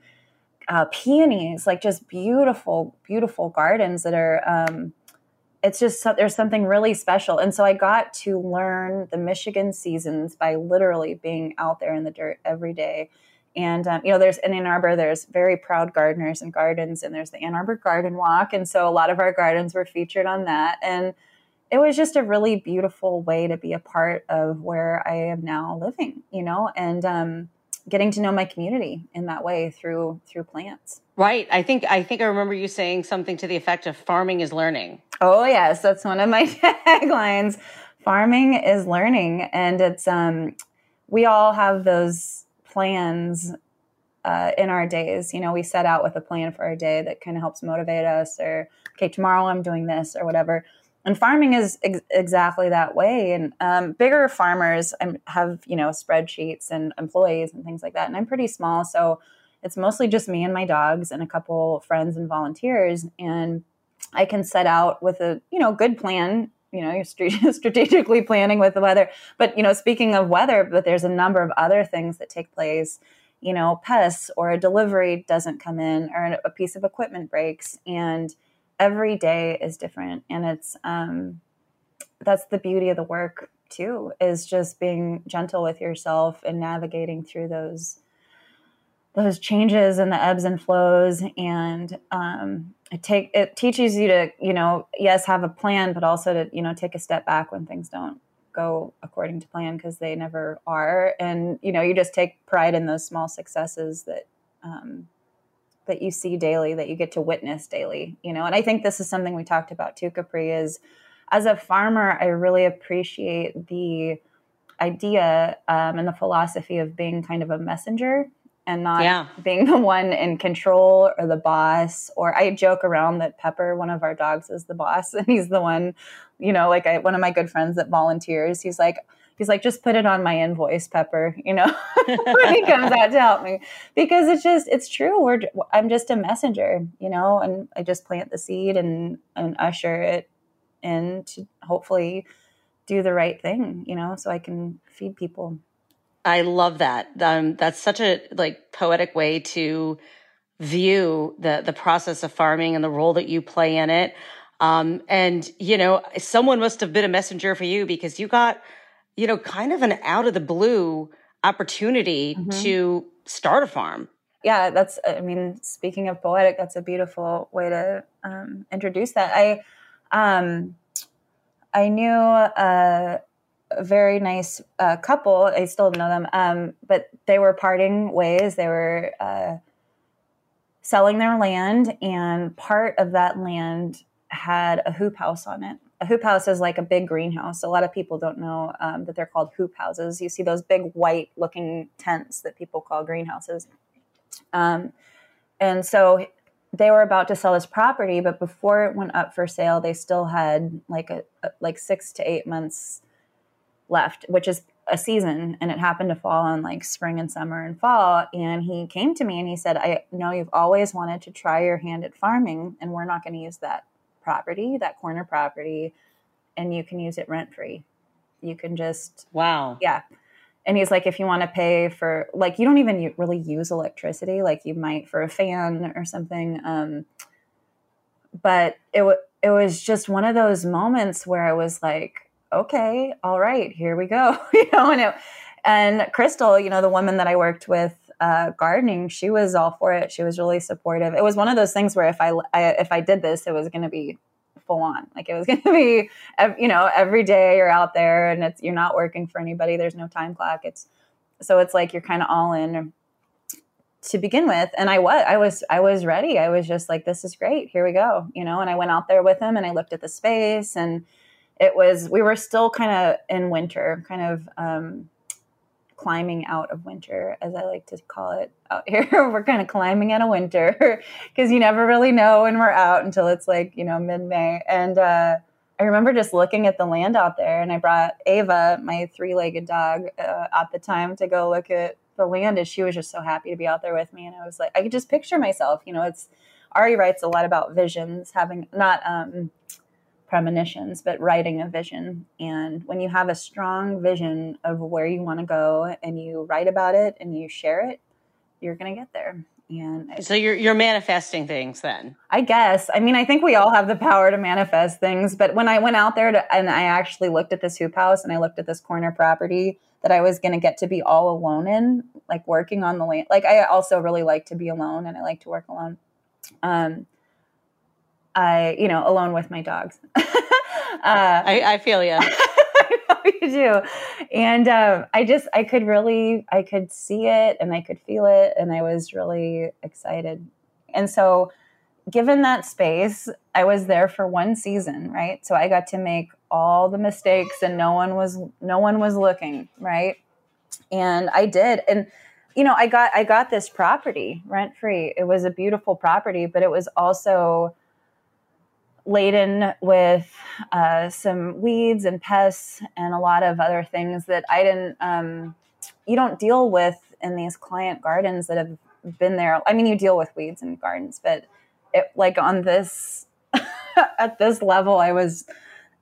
uh, peonies, like just beautiful, beautiful gardens that are. Um, it's just there's something really special, and so I got to learn the Michigan seasons by literally being out there in the dirt every day. And um, you know, there's in Ann Arbor, there's very proud gardeners and gardens, and there's the Ann Arbor Garden Walk, and so a lot of our gardens were featured on that. And it was just a really beautiful way to be a part of where I am now living, you know, and um, getting to know my community in that way through through plants. Right. I think I think I remember you saying something to the effect of farming is learning. Oh yes, that's one of my taglines. Farming is learning, and it's um, we all have those plans uh, in our days. You know, we set out with a plan for our day that kind of helps motivate us, or okay, tomorrow I'm doing this, or whatever. And farming is ex- exactly that way. And um, bigger farmers have you know spreadsheets and employees and things like that. And I'm pretty small, so it's mostly just me and my dogs and a couple friends and volunteers. And I can set out with a you know good plan you know you're strategically planning with the weather but you know speaking of weather but there's a number of other things that take place you know pests or a delivery doesn't come in or a piece of equipment breaks and every day is different. And it's um that's the beauty of the work too is just being gentle with yourself and navigating through those those changes and the ebbs and flows. And um, it take it teaches you to you know yes have a plan but also to you know take a step back when things don't go according to plan because they never are. And you know you just take pride in those small successes that um, that you see daily that you get to witness daily you know and i think this is something we talked about too capri is as a farmer i really appreciate the idea um, and the philosophy of being kind of a messenger and not yeah. being the one in control or the boss. Or I joke around that Pepper, one of our dogs, is the boss and he's the one, you know, like I, one of my good friends that volunteers, he's like, he's like, just put it on my invoice, Pepper, you know, when he comes out to help me. Because it's just, it's true. We're, I'm just a messenger, you know, and I just plant the seed and, and usher it in to hopefully do the right thing, you know, so I can feed people. I love that. Um, that's such a like poetic way to view the the process of farming and the role that you play in it. Um, and you know, someone must have been a messenger for you because you got, you know, kind of an out of the blue opportunity mm-hmm. to start a farm. Yeah, that's. I mean, speaking of poetic, that's a beautiful way to um, introduce that. I, um, I knew uh, a very nice uh, couple. I still know them, um, but they were parting ways. They were uh, selling their land, and part of that land had a hoop house on it. A hoop house is like a big greenhouse. A lot of people don't know um, that they're called hoop houses. You see those big white looking tents that people call greenhouses. Um, and so they were about to sell this property, but before it went up for sale, they still had like a, a like six to eight months left, which is a season and it happened to fall on like spring and summer and fall and he came to me and he said i know you've always wanted to try your hand at farming and we're not going to use that property that corner property and you can use it rent free you can just wow yeah and he's like if you want to pay for like you don't even really use electricity like you might for a fan or something um but it, w- it was just one of those moments where i was like okay, all right, here we go. you know, and it, and Crystal, you know, the woman that I worked with uh, gardening, she was all for it. She was really supportive. It was one of those things where if I, I if I did this, it was going to be full on. Like it was going to be, you know, every day you're out there and it's you're not working for anybody. There's no time clock. It's so it's like you're kind of all in to begin with. And I was I was I was ready. I was just like, this is great. Here we go. You know. And I went out there with him and I looked at the space and it was we were still kind of in winter, kind of um, climbing out of winter, as I like to call it out here. we're kind of climbing out of winter because you never really know when we're out until it's like you know mid May. And uh, I remember just looking at the land out there, and I brought Ava, my three legged dog, uh, at the time to go look at the land. And she was just so happy to be out there with me. And I was like, I could just picture myself. You know, it's Ari writes a lot about visions, having not um, premonitions, but writing a vision. And when you have a strong vision of where you want to go and you write about it and you share it, you're going to get there. And so you're you're manifesting things then. I guess. I mean, I think we all have the power to manifest things, but when I went out there to, and I actually looked at this hoop house and I looked at this corner property that I was going to get to be all alone in, like working on the land. Like I also really like to be alone and I like to work alone. Um I, you know, alone with my dogs. uh, I, I feel you. I know you do. And um, I just, I could really, I could see it and I could feel it. And I was really excited. And so, given that space, I was there for one season, right? So I got to make all the mistakes and no one was, no one was looking, right? And I did. And, you know, I got, I got this property rent free. It was a beautiful property, but it was also, laden with uh, some weeds and pests and a lot of other things that I didn't, um, you don't deal with in these client gardens that have been there. I mean, you deal with weeds and gardens, but it, like on this, at this level, I was,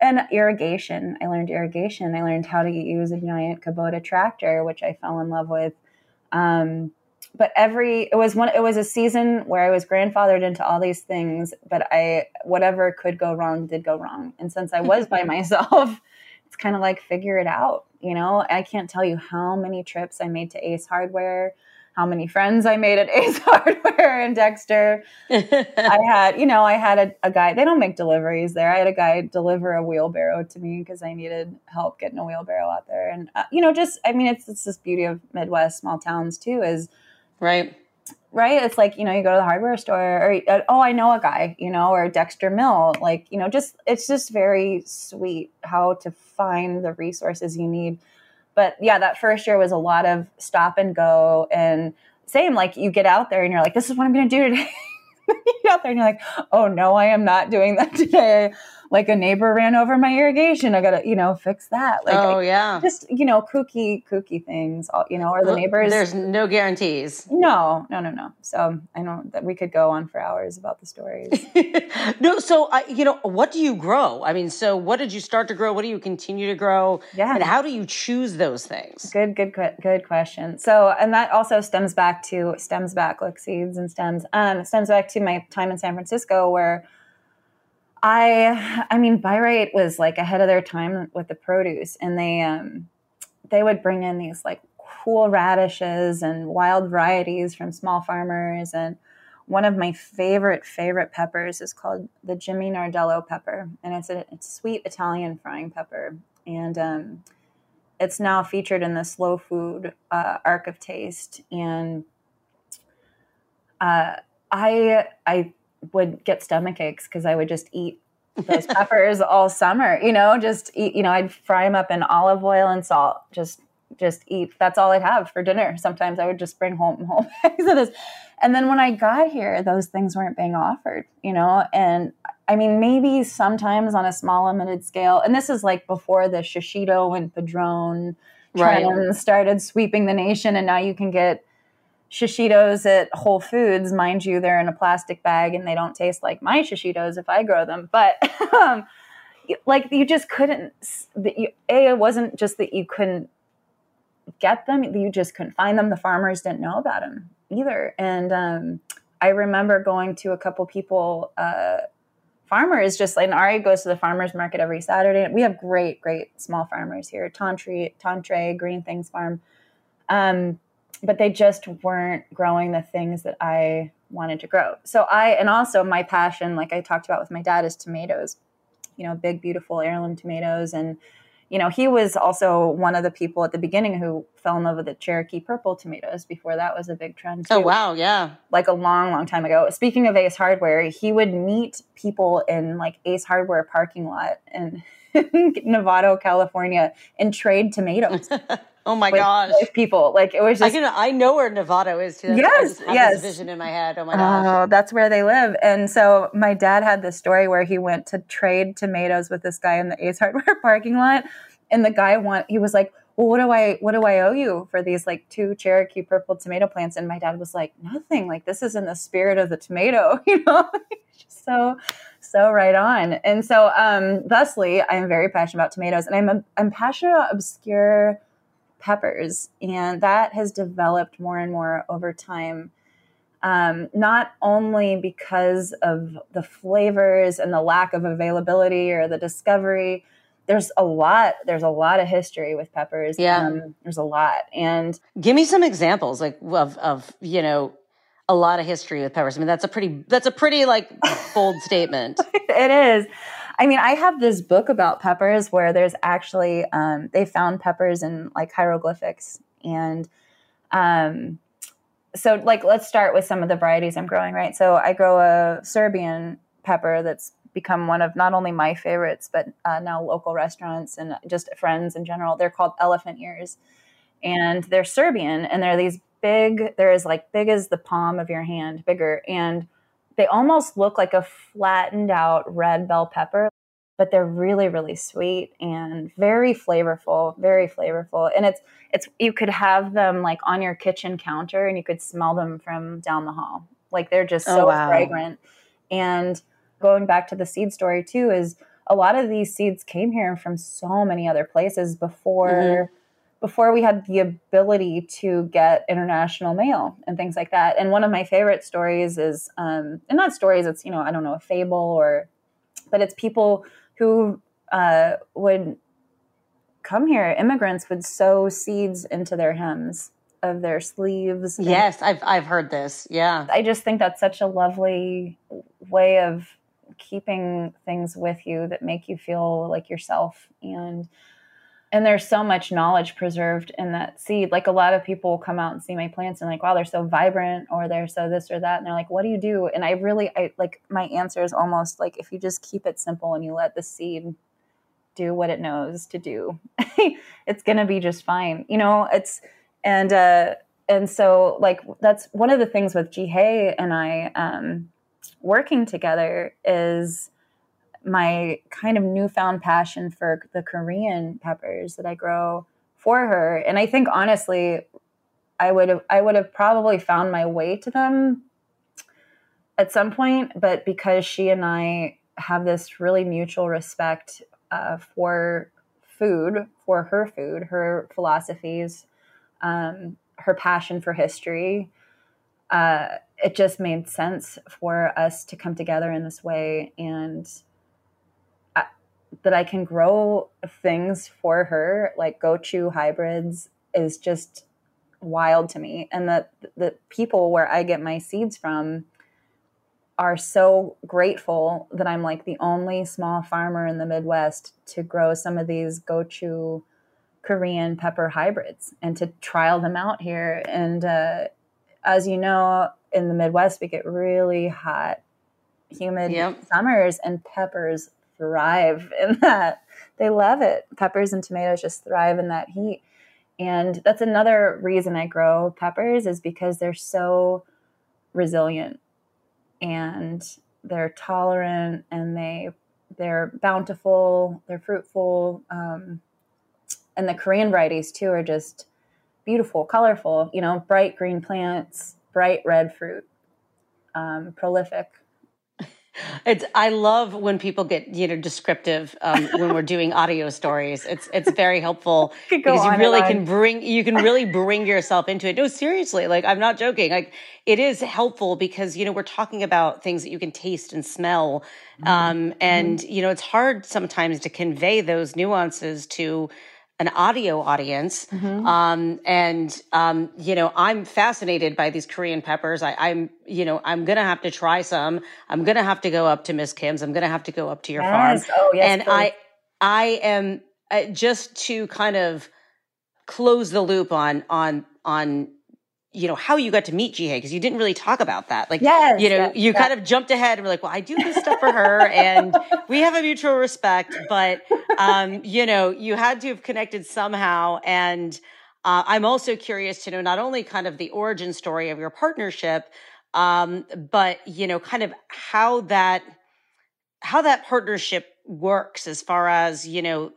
and irrigation. I learned irrigation. I learned how to use a giant Kubota tractor, which I fell in love with. Um, but every it was one it was a season where I was grandfathered into all these things, but I whatever could go wrong did go wrong. And since I was by myself, it's kind of like figure it out, you know? I can't tell you how many trips I made to Ace Hardware, how many friends I made at Ace Hardware and Dexter. I had, you know, I had a, a, guy, they don't make deliveries there. I had a guy deliver a wheelbarrow to me because I needed help getting a wheelbarrow out there. And, uh, you know, just, I mean, it's, it's this beauty of Midwest small towns too, is Right. Right. It's like, you know, you go to the hardware store or, uh, oh, I know a guy, you know, or Dexter Mill. Like, you know, just, it's just very sweet how to find the resources you need. But yeah, that first year was a lot of stop and go. And same, like you get out there and you're like, this is what I'm going to do today. you get out there and you're like, oh no, I am not doing that today like a neighbor ran over my irrigation. I gotta, you know, fix that. Like, oh yeah, just you know, kooky, kooky things. You know, or the neighbors. There's no guarantees. No, no, no, no. So I know that we could go on for hours about the stories. no, so uh, you know, what do you grow? I mean, so what did you start to grow? What do you continue to grow? Yeah, and how do you choose those things? Good, good, good question. So, and that also stems back to stems back like seeds and stems. Um, stems back to my time in San Francisco where I I mean Bi-Rite was like ahead of their time with the produce and they um they would bring in these like cool radishes and wild varieties from small farmers and one of my favorite favorite peppers is called the Jimmy Nardello pepper and it's a it's sweet Italian frying pepper and um, it's now featured in the slow food uh, Ark of Taste and uh, I I would get stomach aches because I would just eat those peppers all summer. You know, just eat. You know, I'd fry them up in olive oil and salt. Just just eat. That's all I'd have for dinner. Sometimes I would just bring home whole bags of this. And then when I got here, those things weren't being offered. You know, and I mean, maybe sometimes on a small limited scale. And this is like before the shishito and padrone trends right. started sweeping the nation, and now you can get shishitos at Whole Foods, mind you, they're in a plastic bag and they don't taste like my shishitos if I grow them. But um, like you just couldn't. You, A, it wasn't just that you couldn't get them; you just couldn't find them. The farmers didn't know about them either. And um, I remember going to a couple people. Uh, farmers just like and Ari goes to the farmers market every Saturday. We have great, great small farmers here. Tantre, Tantre, Green Things Farm. Um, but they just weren't growing the things that I wanted to grow. So I, and also my passion, like I talked about with my dad, is tomatoes. You know, big, beautiful heirloom tomatoes, and you know, he was also one of the people at the beginning who fell in love with the Cherokee purple tomatoes before that was a big trend. Oh, too. Oh, wow. Yeah. Like a long, long time ago. Speaking of Ace Hardware, he would meet people in like Ace Hardware parking lot in Novato, California and trade tomatoes. oh my gosh. People. Like it was just. I, can, I know where Novato is too. Yes. yes. vision in my head. Oh my gosh. Oh, that's where they live. And so my dad had this story where he went to trade tomatoes with this guy in the Ace Hardware parking lot and the guy want he was like well what do i what do i owe you for these like two cherokee purple tomato plants and my dad was like nothing like this is in the spirit of the tomato you know so so right on and so um thusly i am very passionate about tomatoes and i'm a, i'm passionate about obscure peppers and that has developed more and more over time. Um, not only because of the flavors and the lack of availability or the discovery there's a lot there's a lot of history with peppers. Yeah. Um, there's a lot and give me some examples like of of you know a lot of history with peppers. I mean that's a pretty that's a pretty like bold statement. It is i mean i have this book about peppers where there's actually um, they found peppers in like hieroglyphics and um, so like let's start with some of the varieties i'm growing right so i grow a serbian pepper that's become one of not only my favorites, but uh, now local restaurants and just friends in general. They're called elephant ears, and they're Serbian, and they're these big. They're as like big as the palm of your hand, bigger, and they almost look like a flattened out red bell pepper, but they're really really sweet and very flavorful, very flavorful, and it's it's you could have them like on your kitchen counter, and you could smell them from down the hall. Like they're just so oh, wow. fragrant and going back to the seed story too is a lot of these seeds came here from so many other places before mm-hmm. Before we had the ability to get international mail and things like that. And one of my favorite stories is um and not stories it's you know i don't know a fable or but it's people who uh, would come here immigrants would sow seeds into their hems of their sleeves yes i've i've heard this. Yeah. I just think that's such a lovely way of keeping things with you that make you feel like yourself. And and there's so much knowledge preserved in that seed. Like a lot of people come out and see my plants and like wow they're so vibrant or they're so this or that. And they're like what do you do? And i really i like my answer is almost like if you just keep it simple and you let the seed do what it knows to do it's going to be just fine. You know it's and uh and so like that's one of the things with Ji Hye and I um working together is my kind of newfound passion for the Korean peppers that I grow for her. And I think honestly, I would have I would have probably found my way to them at some point, but because she and I have this really mutual respect uh, for food, for her food, her philosophies, um, her passion for history, uh, it just made sense for us to come together in this way and that I can grow things for her, like gochu hybrids, is just wild to me. And that the people where I get my seeds from are so grateful that I'm like the only small farmer in the Midwest to grow some of these gochu Korean pepper hybrids and to trial them out here. And uh, as you know, in the Midwest, we get really hot, humid yep. summers, and peppers thrive in that. They love it. Peppers and tomatoes just thrive in that heat. And that's another reason I grow peppers is because they're so resilient and they're tolerant and they they're bountiful, they're fruitful. Um, and the Korean varieties too are just beautiful, colorful, you know, bright green plants, bright red fruit, um, prolific. It's I love when people get you know descriptive um, when we're doing audio stories. It's it's very helpful because you really can bring you can really bring yourself into it. No, seriously, like I'm not joking. Like it is helpful because you know we're talking about things that you can taste and smell, mm-hmm. um, and mm-hmm. you know it's hard sometimes to convey those nuances to an audio audience. Mm-hmm. Um, and, um, you know, I'm fascinated by these Korean peppers. I, am you know, I'm going to have to try some. I'm going to have to go up to Miss Kim's. I'm going to have to go up to your yes. farm. Oh, yes, and please. I, I am, uh, just to kind of close the loop on on on you know how you got to meet Ji Hye because you didn't really talk about that. Like, yes, you know, you kind of jumped ahead and were like, "Well, I do this stuff for her, and we have a mutual respect." But um, you know, you had to have connected somehow. And uh, I'm also curious to know not only kind of the origin story of your partnership, um, but you know, kind of how that how that partnership works as far as you know,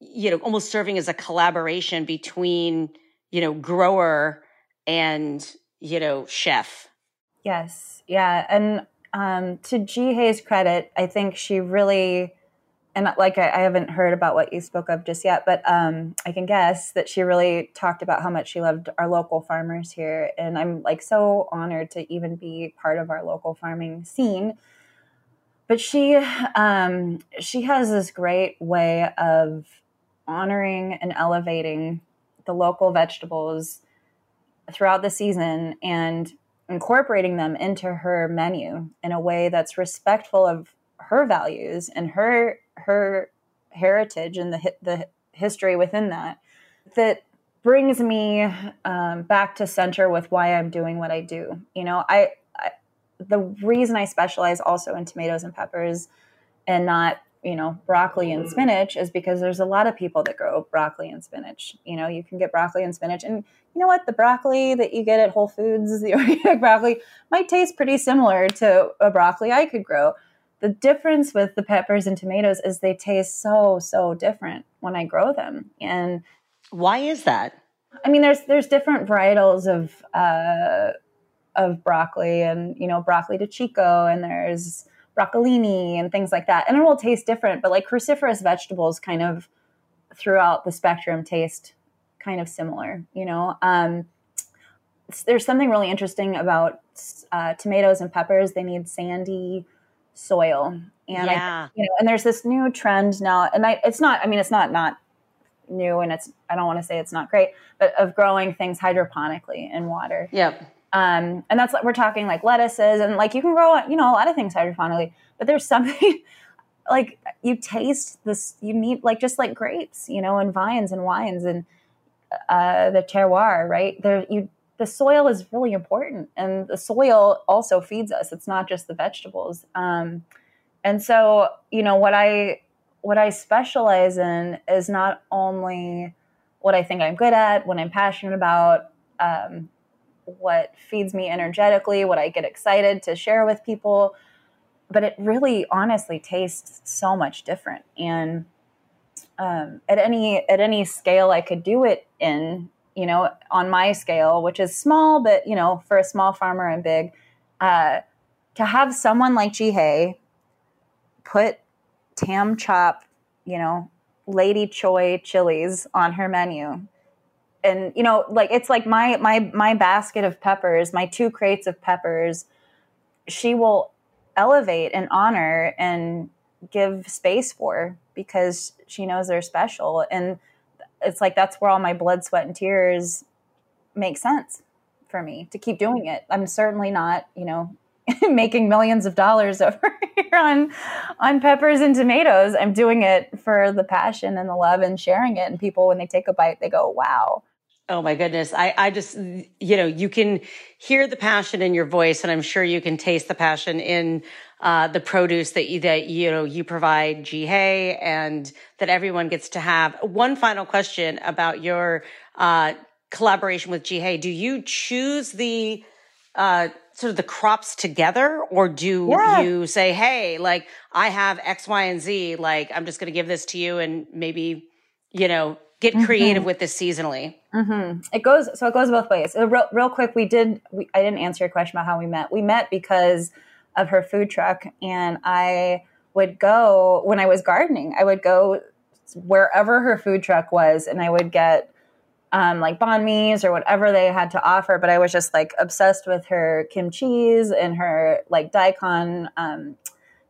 you know, almost serving as a collaboration between you know grower and you know chef Yes, yeah, and um, to Ji Hye's credit, I think she really, and like I, I haven't heard about what you spoke of just yet, but um, I can guess that she really talked about how much she loved our local farmers here, and I'm like so honored to even be part of our local farming scene. But she, um, she has this great way of honoring and elevating the local vegetables throughout the season and incorporating them into her menu in a way that's respectful of her values and her her heritage and the the history within that that brings me um, back to center with why I'm doing what I do. You know, I, I the reason I specialize also in tomatoes and peppers and not you know broccoli and spinach is because there's a lot of people that grow broccoli and spinach. You know you can get broccoli and spinach and you know what? The broccoli that you get at whole foods the organic broccoli might taste pretty similar to a broccoli i could grow. The difference with the peppers and tomatoes is they taste so so different when i grow them. And why is that? I mean there's there's different varietals of uh of broccoli and you know broccoli di cicco and there's broccolini and things like that. And it will taste different, but like cruciferous vegetables kind of throughout the spectrum taste kind of similar, you know? Um, there's something really interesting about uh, tomatoes and peppers. They need sandy soil. And yeah. I, you know, and there's this new trend now, and I, it's not, I mean, it's not, not new and it's, I don't want to say it's not great, but of growing things hydroponically in water. Yep. Um, and that's we're talking like lettuces and like you can grow you know a lot of things hydroponically, but there's something like you taste this you need like just like grapes, you know, and vines and wines and uh, the terroir, right? There you the soil is really important, and the soil also feeds us. It's not just the vegetables. Um, and so you know what I what I specialize in is not only what I think I'm good at, what I'm passionate about. Um, what feeds me energetically, what I get excited to share with people. But it really honestly tastes so much different. And um, at any at any scale I could do it in, you know, on my scale, which is small, but you know, for a small farmer and big, uh, to have someone like Ji Hye put TamChop, you know, lady choy chilies on her menu and you know like it's like my my my basket of peppers my two crates of peppers she will elevate and honor and give space for because she knows they're special. And it's like that's where all my blood sweat and tears make sense for me to keep doing it. I'm certainly not you know making millions of dollars over here on on peppers and tomatoes. I'm doing it for the passion and the love and sharing it. And people when they take a bite they go wow Oh my goodness. I, I just, you know, you can hear the passion in your voice and I'm sure you can taste the passion in uh, the produce that you, that, you know, you provide Ji Hye and that everyone gets to have. One final question about your, uh, collaboration with Ji Hye. Do you choose the, uh, sort of the crops together or do Yeah. you say, Hey, like I have X, Y, and Z, like I'm just going to give this to you and maybe, you know, get creative with this seasonally? hmm It goes so it goes both ways. Real, real quick, we did. We, I didn't answer your question about how we met. We met because of her food truck, and I would go when I was gardening. I would go wherever her food truck was, and I would get um, like banh mi's or whatever they had to offer. But I was just like obsessed with her kimchi's and her like daikon. Um,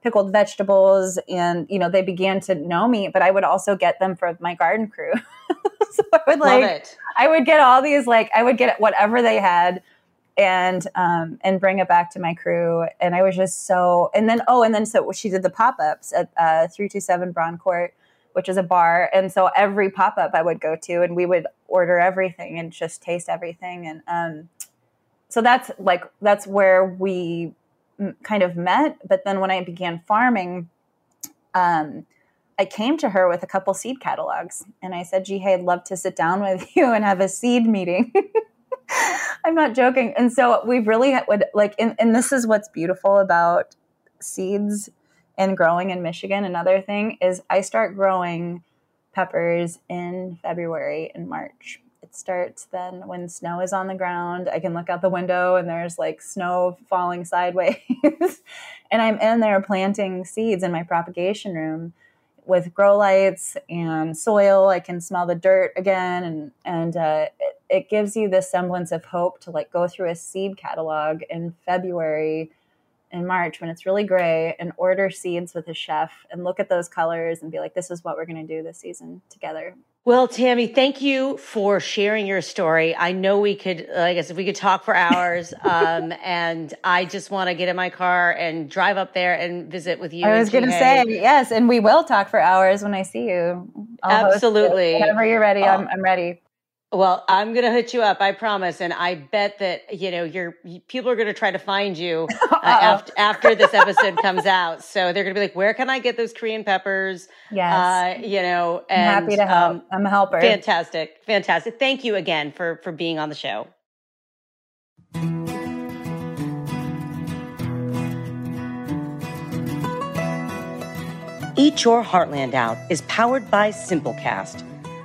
pickled vegetables and you know they began to know me but i would also get them for my garden crew so i would like. I would get all these like I would get whatever they had and um and bring it back to my crew and I was just so and then oh and then so she did the pop-ups at uh 327 Braun Court which is a bar. And so every pop up I would go to, and we would order everything and just taste everything. And um, so that's like that's where we kind of met. But then when I began farming, um, I came to her with a couple seed catalogs, and I said, "Ji Hye, I'd love to sit down with you and have a seed meeting." I'm not joking. And so we really would like, and, and this is what's beautiful about seeds and growing in Michigan. Another thing is I start growing peppers in February and March. It starts then when snow is on the ground. I can look out the window and there's like snow falling sideways. and I'm in there planting seeds in my propagation room with grow lights and soil. I can smell the dirt again, and and uh, it, it gives you this semblance of hope to like go through a seed catalog in February in March when it's really gray and order seeds with a chef and look at those colors and be like, this is what we're going to do this season together. Well, Tammie, thank you for sharing your story. I know we could, I guess, if we could talk for hours. um, and I just want to get in my car and drive up there and visit with you. I was going to say yes, and we will talk for hours when I see you. I'll Absolutely. Whenever you're ready, I'm, I'm ready. Well, I'm going to hit you up, I promise. And I bet that, you know, your people are going to try to find you uh, after, after this episode comes out. So they're going to be like, where can I get those Korean peppers? Yes. Uh, you know, and, I'm happy to help. Um, I'm a helper. Fantastic. Fantastic. Thank you again for, for being on the show. Eat Your Heartland Out is powered by Simplecast